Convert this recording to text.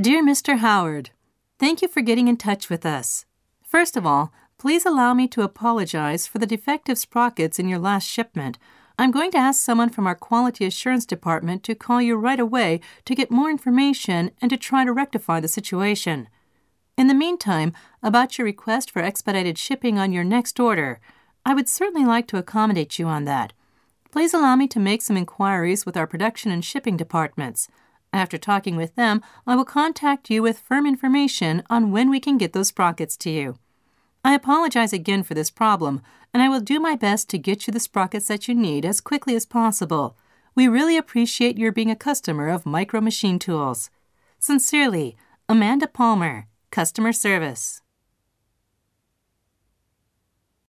Dear Mr. Howard, Thank you for getting in touch with us. First of all, please allow me to apologize for the defective sprockets in your last shipment. I'm going to ask someone from our quality assurance department to call you right away to get more information and to try to rectify the situation. In the meantime, about your request for expedited shipping on your next order, I would certainly like to accommodate you on that. Please allow me to make some inquiries with our production and shipping departments. After talking with them, I will contact you with firm information on when we can get those sprockets to you. I apologize again for this problem, and I will do my best to get you the sprockets that you need as quickly as possible. We really appreciate your being a customer of Micro Machine Tools. Sincerely, Amanda Palmer, Customer Service.